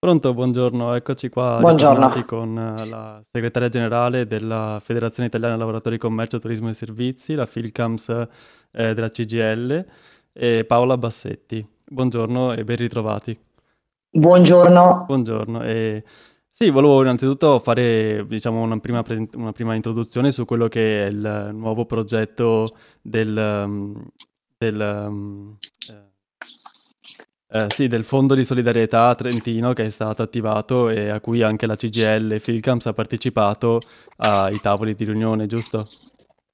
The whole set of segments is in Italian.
Pronto, buongiorno, eccoci qua Buongiorno. con eh, la segretaria generale della Federazione Italiana Lavoratori Commercio, Turismo e Servizi, la Filcams eh, della CGL, e Paola Bassetti. Buongiorno e ben ritrovati. Buongiorno. Buongiorno. E, sì, volevo innanzitutto fare diciamo, una, prima present- una prima introduzione su quello che è il nuovo progetto del, mm, del um, eh, sì, del Fondo di Solidarietà Trentino che è stato attivato e a cui anche la CGL e Filcams ha partecipato ai tavoli di riunione, giusto?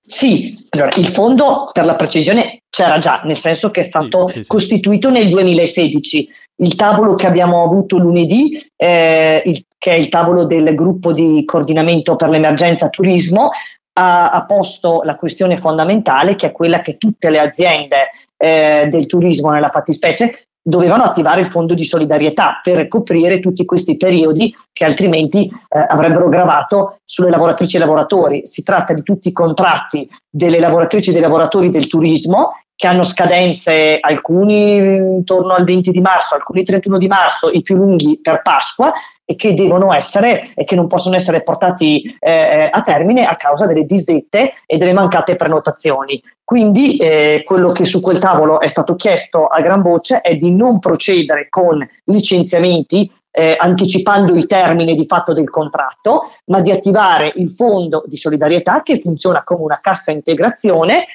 Sì, allora il fondo per la precisione c'era già, nel senso che è stato sì, sì, costituito nel 2016. Il tavolo che abbiamo avuto lunedì, eh, il, che è il tavolo del gruppo di coordinamento per l'emergenza turismo, ha, ha posto la questione fondamentale che è quella che tutte le aziende eh, del turismo nella fattispecie dovevano attivare il fondo di solidarietà per coprire tutti questi periodi che altrimenti eh, avrebbero gravato sulle lavoratrici e lavoratori. Si tratta di tutti i contratti delle lavoratrici e dei lavoratori del turismo che hanno scadenze alcuni intorno al 20 di marzo, alcuni 31 di marzo, i più lunghi per Pasqua e che devono essere e che non possono essere portati eh, a termine a causa delle disdette e delle mancate prenotazioni. Quindi eh, quello che su quel tavolo è stato chiesto a gran voce è di non procedere con licenziamenti eh, anticipando il termine di fatto del contratto, ma di attivare il fondo di solidarietà che funziona come una cassa integrazione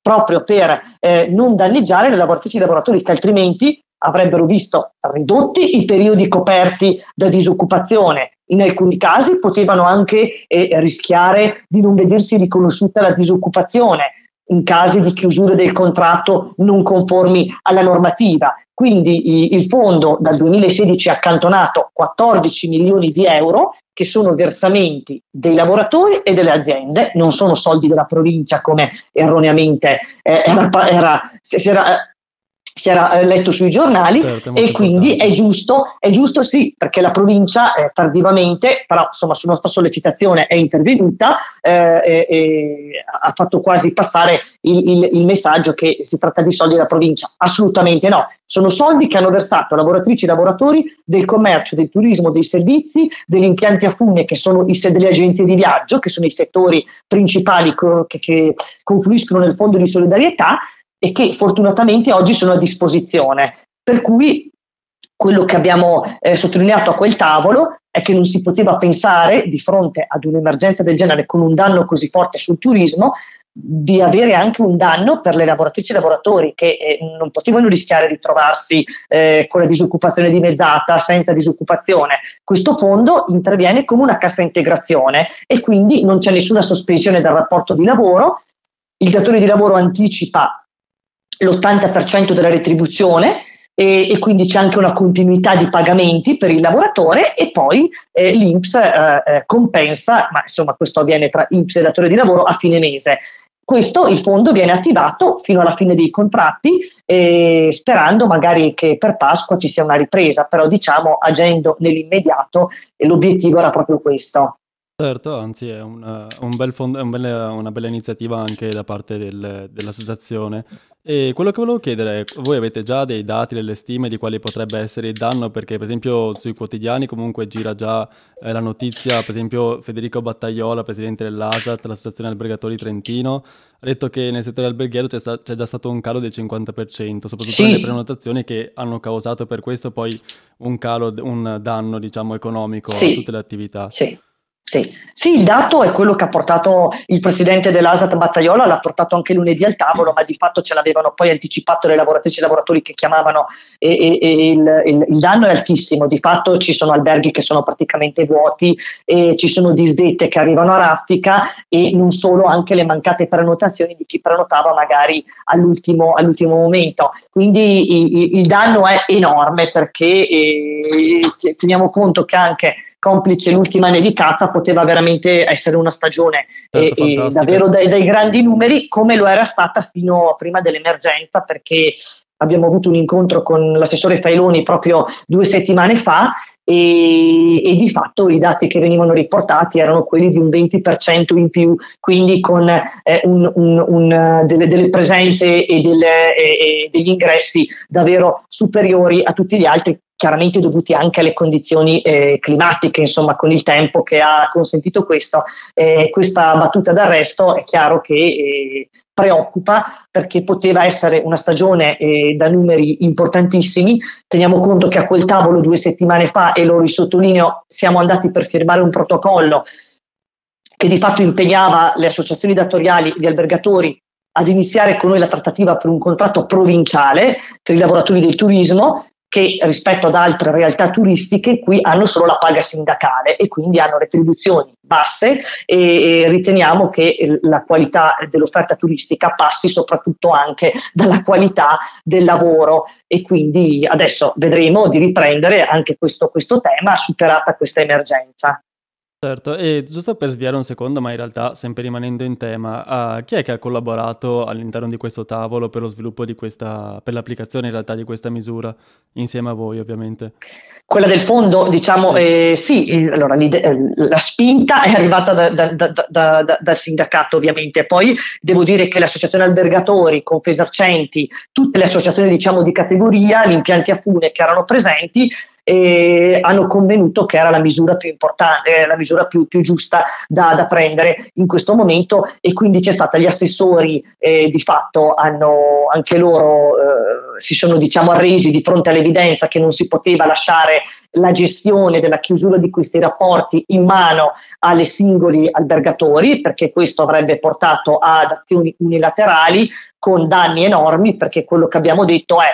proprio per eh, non danneggiare le lavoratrici e i lavoratori che altrimenti avrebbero visto ridotti i periodi coperti da disoccupazione. In alcuni casi potevano anche eh, rischiare di non vedersi riconosciuta la disoccupazione in casi di chiusura del contratto non conformi alla normativa. Quindi il fondo dal 2016 ha accantonato 14 milioni di euro che sono versamenti dei lavoratori e delle aziende, non sono soldi della provincia come erroneamente eh, era, era, si era si era eh, letto sui giornali certo, e quindi è giusto, è giusto sì, perché la provincia eh, tardivamente, però insomma su nostra sollecitazione è intervenuta eh, e, e ha fatto quasi passare il, il, il, messaggio che si tratta di soldi della provincia. Assolutamente no, sono soldi che hanno versato lavoratrici e lavoratori del commercio, del turismo, dei servizi, degli impianti a fune che sono i, delle agenzie di viaggio, che sono i settori principali co- che, che confluiscono nel fondo di solidarietà e che fortunatamente oggi sono a disposizione. Per cui quello che abbiamo eh, sottolineato a quel tavolo è che non si poteva pensare di fronte ad un'emergenza del genere con un danno così forte sul turismo di avere anche un danno per le lavoratrici e lavoratori che eh, non potevano rischiare di trovarsi eh, con la disoccupazione dimezzata, senza disoccupazione. Questo fondo interviene come una cassa integrazione e quindi non c'è nessuna sospensione del rapporto di lavoro. Il datore di lavoro anticipa l'80% della retribuzione e, e, quindi c'è anche una continuità di pagamenti per il lavoratore e poi eh, l'INPS eh, eh, compensa, ma insomma questo avviene tra INPS e datore di lavoro a fine mese. Questo il fondo viene attivato fino alla fine dei contratti, eh, sperando magari che per Pasqua ci sia una ripresa, però diciamo agendo nell'immediato l'obiettivo era proprio questo. Certo, anzi è un, un bel fondo, è un bel, una bella iniziativa anche da parte del, dell'associazione. E quello che volevo chiedere è, voi avete già dei dati, delle stime di quale potrebbe essere il danno? Perché per esempio sui quotidiani comunque gira già eh, la notizia, per esempio Federico Battaiola, presidente dell'ASAT, l'Associazione Albergatori Trentino, ha detto che nel settore alberghiero c'è, sta- c'è già stato un calo del 50%, soprattutto sì. nelle prenotazioni che hanno causato per questo poi un calo, un danno diciamo economico sì. a tutte le attività. Sì. Sì. sì. il dato è quello che ha portato il presidente dell'ASAT Battaiola, l'ha portato anche lunedì al tavolo, ma di fatto ce l'avevano poi anticipato le lavoratrici e i lavoratori che chiamavano e, e, e il, il, il, danno è altissimo, di fatto ci sono alberghi che sono praticamente vuoti, ci sono disdette che arrivano a raffica e non solo, anche le mancate prenotazioni di chi prenotava magari all'ultimo, all'ultimo momento. Quindi il, il, danno è enorme perché eh, teniamo conto che anche complice l'ultima nevicata, poteva veramente essere una stagione. Certo, eh, davvero dai, dai, grandi numeri, come lo era stata fino a prima dell'emergenza, perché abbiamo avuto un incontro con l'assessore Failoni proprio due settimane fa e, e, di fatto i dati che venivano riportati erano quelli di un 20% in più, quindi con eh, un, un, un, delle, delle, presenze e, delle, e, degli ingressi davvero superiori a tutti gli altri chiaramente dovuti anche alle condizioni eh, climatiche, insomma, con il tempo che ha consentito questo. Eh, questa battuta d'arresto è chiaro che eh, preoccupa perché poteva essere una stagione eh, da numeri importantissimi. Teniamo conto che a quel tavolo due settimane fa, e lo risottolineo, siamo andati per firmare un protocollo che di fatto impegnava le associazioni datoriali, gli albergatori ad iniziare con noi la trattativa per un contratto provinciale per i lavoratori del turismo che rispetto ad altre realtà turistiche qui hanno solo la paga sindacale e quindi hanno retribuzioni basse e, e riteniamo che la qualità dell'offerta turistica passi soprattutto anche dalla qualità del lavoro e quindi adesso vedremo di riprendere anche questo, questo tema superata questa emergenza. Certo, e giusto per sviare un secondo, ma in realtà sempre rimanendo in tema, uh, chi è che ha collaborato all'interno di questo tavolo per lo sviluppo di questa, per l'applicazione in realtà di questa misura, insieme a voi ovviamente? Quella del fondo, diciamo, eh, sì, allora, la spinta è arrivata da, da, da, dal sindacato ovviamente, poi devo dire che le associazioni albergatori, Confesercenti, tutte le associazioni diciamo di categoria, gli impianti a fune che erano presenti, e hanno convenuto che era la misura più importante, eh, la misura più, più giusta da, da, prendere in questo momento e quindi c'è stata gli assessori eh, di fatto hanno anche loro eh, si sono diciamo arresi di fronte all'evidenza che non si poteva lasciare la gestione della chiusura di questi rapporti in mano alle singoli albergatori perché questo avrebbe portato ad azioni unilaterali con danni enormi perché quello che abbiamo detto è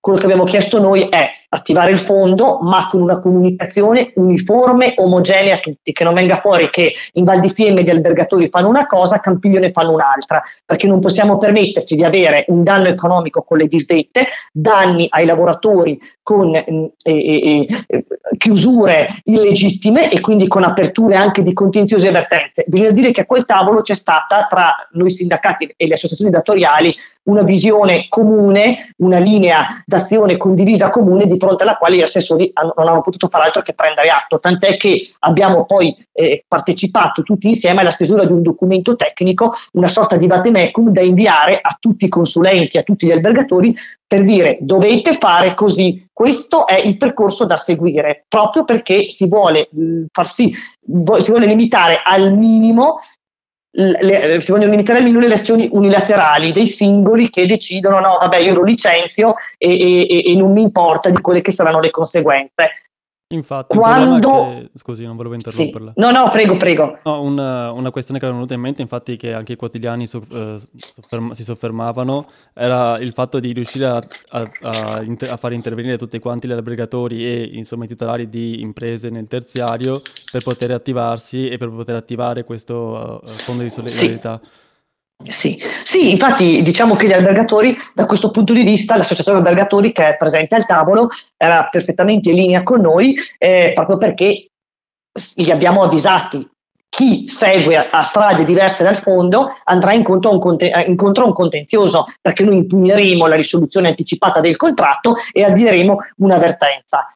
quello che abbiamo chiesto noi è attivare il fondo, ma con una comunicazione uniforme, omogenea a tutti, che non venga fuori che in Val di Fiemme gli albergatori fanno una cosa, a Campiglio ne fanno un'altra, perché non possiamo permetterci di avere un danno economico con le disdette, danni ai lavoratori con eh, eh, eh, chiusure illegittime e quindi con aperture anche di contenziosi e avvertenze. Bisogna dire che a quel tavolo c'è stata tra noi sindacati e le associazioni datoriali una visione comune, una linea d'azione condivisa comune di fronte alla quale gli assessori hanno, non hanno potuto fare altro che prendere atto, tant'è che abbiamo poi eh, partecipato tutti insieme alla stesura di un documento tecnico, una sorta di vatemecum da inviare a tutti i consulenti, a tutti gli albergatori per dire dovete fare così, questo è il percorso da seguire, proprio perché si vuole mh, far sì, si vuole limitare al minimo le, si vogliono limitare almeno le azioni unilaterali dei singoli che decidono no, vabbè, io lo licenzio e, e, e non mi importa di quelle che saranno le conseguenze. Infatti, quando... Che... scusi, non volevo interromperla. Sì. No, no, prego, prego. No, una, una, questione che è venuta in mente, infatti, che anche i quotidiani so, eh, sofferma, si soffermavano, era il fatto di riuscire a, a, a, inter- a, fare intervenire tutti quanti gli albergatori e insomma i titolari di imprese nel terziario per poter attivarsi e per poter attivare questo uh, fondo di solidarietà. Sì. Sì, sì, infatti diciamo che gli albergatori, da questo punto di vista, l'associazione albergatori che è presente al tavolo era perfettamente in linea con noi, eh, proprio perché li abbiamo avvisati. Chi segue a, strade diverse dal fondo andrà incontro a, un conte- eh, incontro a un contenzioso perché noi impugneremo la risoluzione anticipata del contratto e avvieremo un'avvertenza.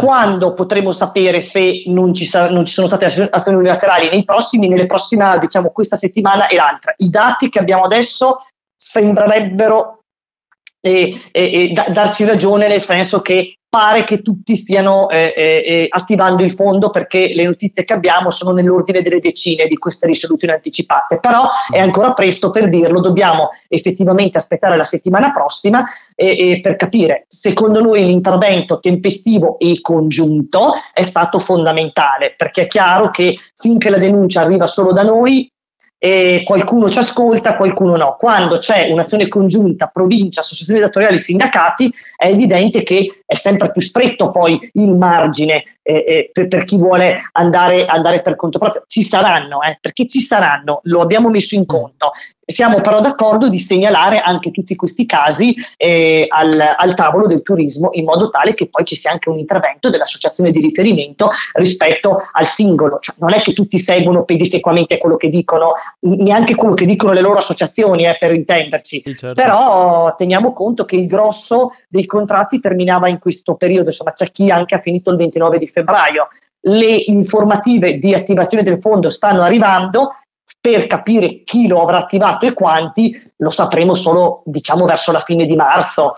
Quando potremo sapere se non ci, sa- non ci, sono state azioni unilaterali nei prossimi, nelle prossime, diciamo, questa settimana e l'altra? I dati che abbiamo adesso sembrerebbero eh, eh, da- darci ragione, nel senso che pare che tutti stiano eh, eh, eh, attivando il fondo perché le notizie che abbiamo sono nell'ordine delle decine di queste risoluzioni anticipate, però è ancora presto per dirlo, dobbiamo effettivamente aspettare la settimana prossima eh, per capire. Secondo noi l'intervento tempestivo e congiunto è stato fondamentale perché è chiaro che finché la denuncia arriva solo da noi e qualcuno ci ascolta, qualcuno no. Quando c'è un'azione congiunta, provincia, associazioni datoriali, sindacati, è evidente che è sempre più stretto poi il margine eh, eh, per, per, chi vuole andare, andare, per conto proprio. Ci saranno, eh, perché ci saranno, lo abbiamo messo in conto. Siamo però d'accordo di segnalare anche tutti questi casi eh, al, al, tavolo del turismo in modo tale che poi ci sia anche un intervento dell'associazione di riferimento rispetto al singolo. Cioè, non è che tutti seguono pedissequamente quello che dicono, neanche quello che dicono le loro associazioni, eh, per intenderci. Sì, certo. Però teniamo conto che il grosso dei contratti terminava in questo periodo, insomma c'è chi anche ha finito il 29 di febbraio. Le informative di attivazione del fondo stanno arrivando, per capire chi lo avrà attivato e quanti lo sapremo solo diciamo verso la fine di marzo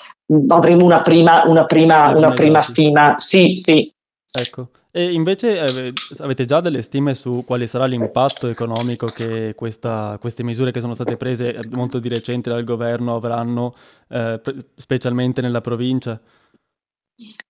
avremo una prima, una prima, una prima stima. Sì, sì. Ecco. E invece eh, avete già delle stime su quale sarà l'impatto economico che questa, queste misure che sono state prese molto di recente dal governo avranno, eh, specialmente nella provincia?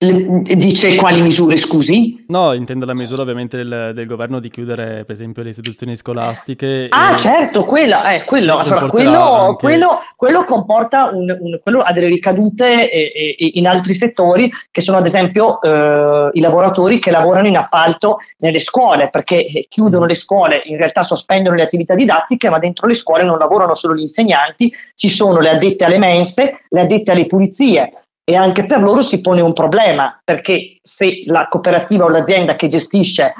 Dice quali misure, scusi? No, intendo la misura ovviamente del, del governo di chiudere, per esempio, le istituzioni scolastiche. Ah, certo, quella, eh, quello, allora, quello, anche... quello, quello, comporta un, un, quello ha delle ricadute eh, eh, in altri settori, che sono ad esempio eh, i lavoratori che lavorano in appalto nelle scuole, perché eh, chiudono le scuole, in realtà sospendono le attività didattiche, ma dentro le scuole non lavorano solo gli insegnanti, ci sono le addette alle mense, le addette alle pulizie e anche per loro si pone un problema perché se la cooperativa o l'azienda che gestisce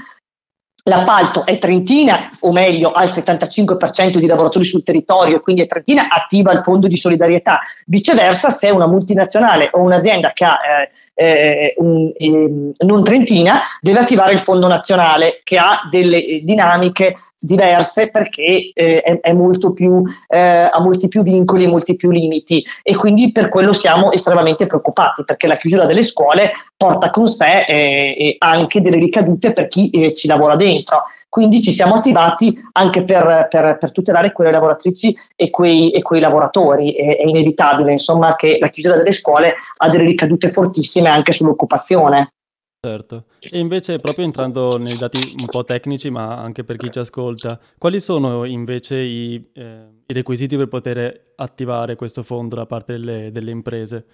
l'appalto è trentina, o meglio ha il 75% di lavoratori sul territorio quindi è trentina, attiva il fondo di solidarietà. Viceversa, se è una multinazionale o un'azienda che ha eh, eh, un, eh, non trentina, deve attivare il fondo nazionale che ha delle dinamiche diverse perché eh, è, è, molto più, eh, ha molti più vincoli e molti più limiti e quindi per quello siamo estremamente preoccupati perché la chiusura delle scuole porta con sé eh, anche delle ricadute per chi eh, ci lavora dentro. Quindi ci siamo attivati anche per, per, per tutelare quelle lavoratrici e quei, e quei lavoratori. È, è inevitabile insomma, che la chiusura delle scuole ha delle ricadute fortissime anche sull'occupazione. Certo. E invece, proprio entrando nei dati un po' tecnici, ma anche per chi ci ascolta, quali sono invece i, eh, i requisiti per poter attivare questo fondo da parte delle, delle imprese?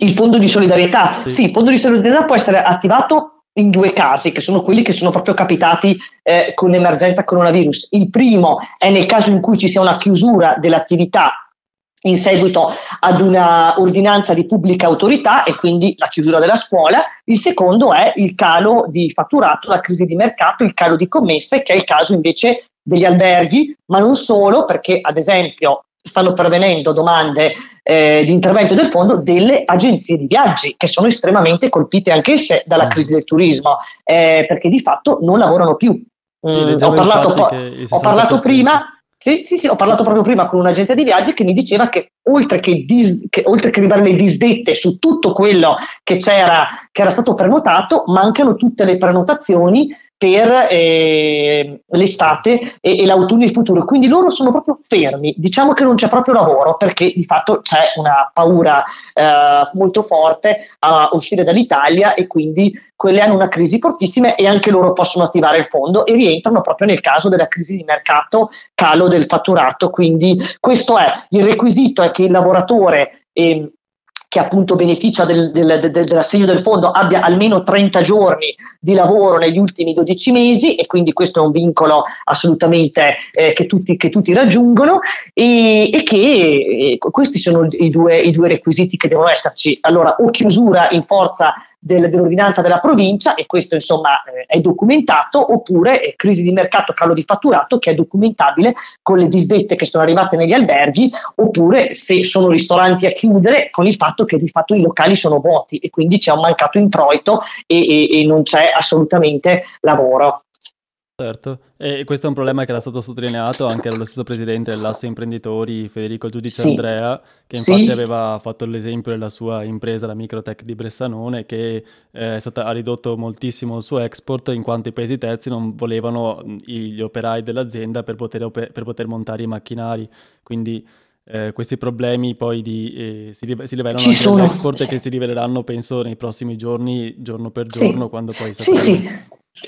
Il fondo di solidarietà? Sì. sì, il fondo di solidarietà può essere attivato in due casi, che sono quelli che sono proprio capitati eh, con l'emergenza coronavirus. Il primo è nel caso in cui ci sia una chiusura dell'attività in seguito ad una ordinanza di pubblica autorità e quindi la chiusura della scuola. Il secondo è il calo di fatturato, la crisi di mercato, il calo di commesse, che è il caso invece degli alberghi, ma non solo, perché ad esempio stanno pervenendo domande eh, di intervento del fondo delle agenzie di viaggi che sono estremamente colpite anch'esse dalla mm. crisi del turismo eh, perché di fatto non lavorano più. Mm, ho parlato, po- ho parlato prima sì, sì, sì, ho parlato proprio prima con un agente di viaggi che mi diceva che oltre che, dis, che, oltre che le disdette su tutto quello che c'era, che era stato prenotato, mancano tutte le prenotazioni per eh, l'estate e, e, l'autunno e il futuro. Quindi loro sono proprio fermi. Diciamo che non c'è proprio lavoro perché di fatto c'è una paura eh, molto forte a uscire dall'Italia e quindi quelle hanno una crisi fortissima e anche loro possono attivare il fondo e rientrano proprio nel caso della crisi di mercato, calo del fatturato. Quindi questo è il requisito è che il lavoratore eh, che appunto beneficia del, del, del, dell'assegno del fondo abbia almeno 30 giorni di lavoro negli ultimi 12 mesi e quindi questo è un vincolo assolutamente eh, che, tutti, che, tutti, raggiungono e, e che eh, questi sono i due, i due requisiti che devono esserci. Allora o chiusura in forza del, dell'ordinanza della provincia e questo insomma eh, è documentato oppure eh, crisi di mercato, calo di fatturato che è documentabile con le disdette che sono arrivate negli alberghi oppure se sono ristoranti a chiudere con il fatto che di fatto i locali sono vuoti e quindi c'è un mancato introito e, e, e non c'è assolutamente lavoro. Certo, e questo è un problema che era stato sottolineato anche dallo stesso presidente dell'Asso Imprenditori, Federico Giudice sì. Andrea, che infatti sì. aveva fatto l'esempio della sua impresa, la Microtech di Bressanone, che eh, stata, ha ridotto moltissimo il suo export in quanto i paesi terzi non volevano gli operai dell'azienda per poter, per poter montare i macchinari. Quindi eh, questi problemi poi di, eh, si, si, rivelano Ci anche sono. e che si riveleranno penso nei prossimi giorni, giorno per giorno, sì. quando poi... Sì, sì,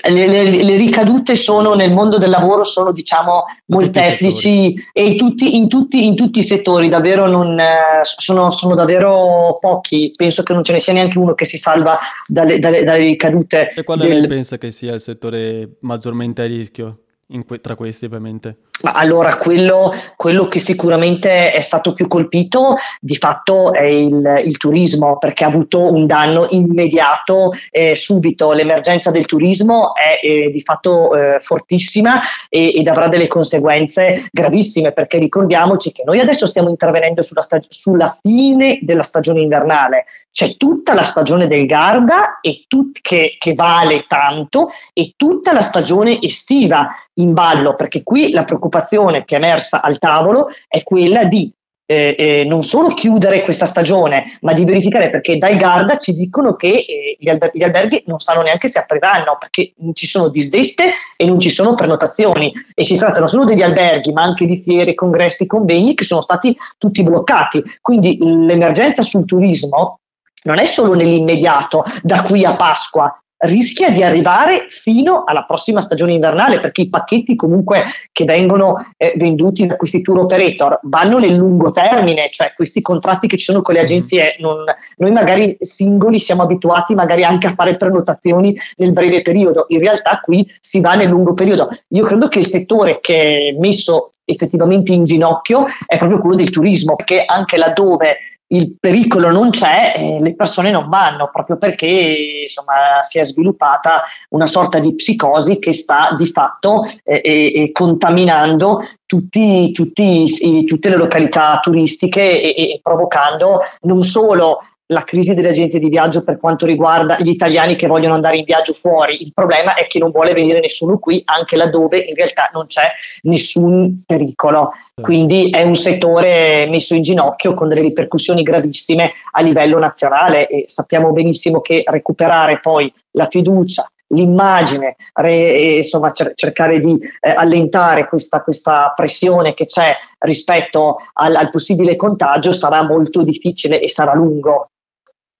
le, le, le, ricadute sono nel mondo del lavoro sono diciamo molteplici e in tutti, in, tutti, in tutti, i settori davvero non, sono, sono, davvero pochi penso che non ce ne sia neanche uno che si salva dalle, dalle, dalle ricadute e quale del... lei pensa che sia il settore maggiormente a rischio? Que- tra questi ovviamente? Allora, quello, quello, che sicuramente è stato più colpito di fatto è il, il turismo, perché ha avuto un danno immediato eh, subito. L'emergenza del turismo è eh, di fatto eh, fortissima e, ed avrà delle conseguenze gravissime, perché ricordiamoci che noi adesso stiamo intervenendo sulla, stag- sulla fine della stagione invernale. C'è tutta la stagione del Garda tut- che, che vale tanto e tutta la stagione estiva in ballo, perché qui la preoccupazione che è emersa al tavolo è quella di eh, eh, non solo chiudere questa stagione, ma di verificare perché dai Garda ci dicono che eh, gli, alber- gli, alberghi non sanno neanche se apriranno perché non ci sono disdette e non ci sono prenotazioni e si tratta non solo degli alberghi ma anche di fiere, congressi, convegni che sono stati tutti bloccati. Quindi l'emergenza sul turismo non è solo nell'immediato, da qui a Pasqua, rischia di arrivare fino alla prossima stagione invernale perché i pacchetti comunque che vengono eh, venduti da questi tour operator vanno nel lungo termine, cioè questi contratti che ci sono con le agenzie, non, noi magari singoli siamo abituati magari anche a fare prenotazioni nel breve periodo, in realtà qui si va nel lungo periodo. Io credo che il settore che è messo effettivamente in ginocchio è proprio quello del turismo, perché anche laddove il pericolo non c'è, eh, le persone non vanno proprio perché insomma, si è sviluppata una sorta di psicosi che sta di fatto eh, eh, contaminando tutti, tutti, tutte le località turistiche e, provocando non solo la crisi delle agenzie di viaggio per quanto riguarda gli italiani che vogliono andare in viaggio fuori. Il problema è che non vuole venire nessuno qui, anche laddove in realtà non c'è nessun pericolo. Quindi è un settore messo in ginocchio con delle ripercussioni gravissime a livello nazionale e sappiamo benissimo che recuperare poi la fiducia, l'immagine, re, insomma cer- cercare di eh, allentare questa, questa, pressione che c'è rispetto al, al possibile contagio sarà molto difficile e sarà lungo.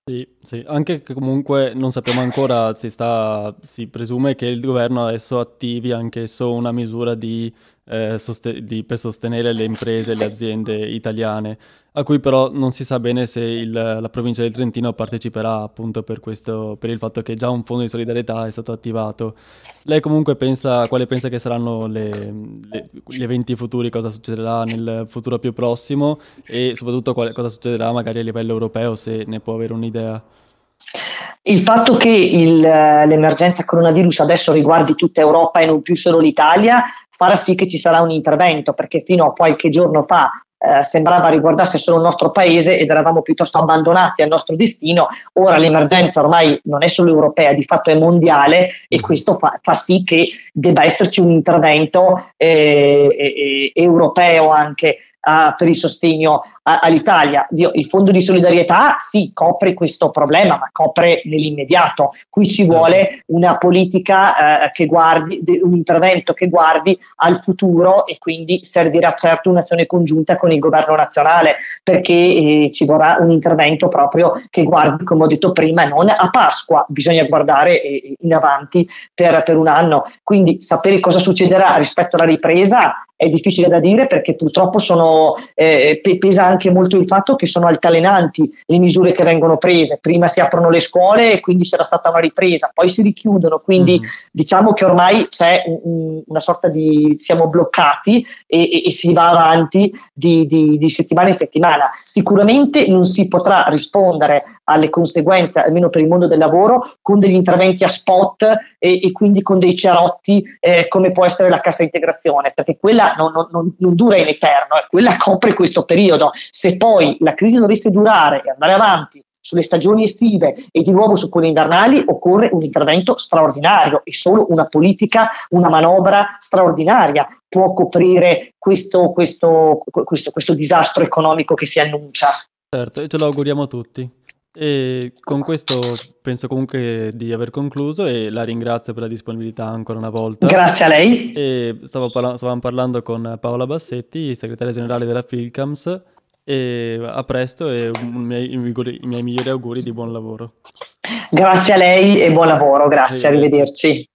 Sì, sì, anche che comunque non sappiamo ancora, si, sta, si presume che il governo adesso attivi anch'esso una misura di eh, soste- di, per sostenere le imprese e le aziende italiane, a cui però non si sa bene se il, la provincia del Trentino parteciperà appunto per, questo, per il fatto che già un fondo di solidarietà è stato attivato. Lei comunque pensa, quale pensa che saranno le, le, gli eventi futuri, cosa succederà nel futuro più prossimo e soprattutto quale, cosa succederà magari a livello europeo se ne può avere un'idea? Il fatto che il, l'emergenza coronavirus adesso riguardi tutta Europa e non più solo l'Italia farà sì che ci sarà un intervento, perché fino a qualche giorno fa eh, sembrava riguardasse solo il nostro paese ed eravamo piuttosto abbandonati al nostro destino. Ora l'emergenza ormai non è solo europea, di fatto è mondiale e questo fa, fa sì che debba esserci un intervento eh, eh, europeo anche uh, per il sostegno a, all'Italia. Il fondo di solidarietà sì, copre questo problema, ma copre nell'immediato. Qui ci vuole una politica uh, che guardi, un intervento che guardi al futuro e quindi servirà certo un'azione congiunta con il governo nazionale perché eh, ci vorrà un intervento proprio che guardi, come ho detto prima, non a Pasqua, bisogna guardare eh, in avanti per, per un anno. Quindi sapere cosa succederà rispetto alla ripresa è difficile da dire perché purtroppo sono, eh, pesa anche molto il fatto che sono altalenanti le misure che vengono prese. Prima si aprono le scuole e quindi c'era stata una ripresa, poi si richiudono, quindi mm-hmm. diciamo che ormai c'è un, una sorta di siamo bloccati e, e, e si va avanti di, di, di, settimana in settimana. Sicuramente non si potrà rispondere alle conseguenze, almeno per il mondo del lavoro, con degli interventi a spot e, e quindi con dei cerotti eh, come può essere la cassa integrazione, perché quella non, non, non dura in eterno, eh, quella copre questo periodo. Se poi la crisi dovesse durare e andare avanti sulle stagioni estive e di nuovo su quelle invernali occorre un intervento straordinario e solo una politica, una manovra straordinaria può coprire questo, questo, questo, questo disastro economico che si annuncia. Certo, e ce lo auguriamo tutti. E con questo penso comunque di aver concluso e la ringrazio per la disponibilità ancora una volta. Grazie a lei. E parla- stavamo parlando con Paola Bassetti, segretaria generale della Filcams. E a presto e i miei, i miei migliori auguri di buon lavoro. Grazie a lei e buon lavoro, grazie, arrivederci. arrivederci.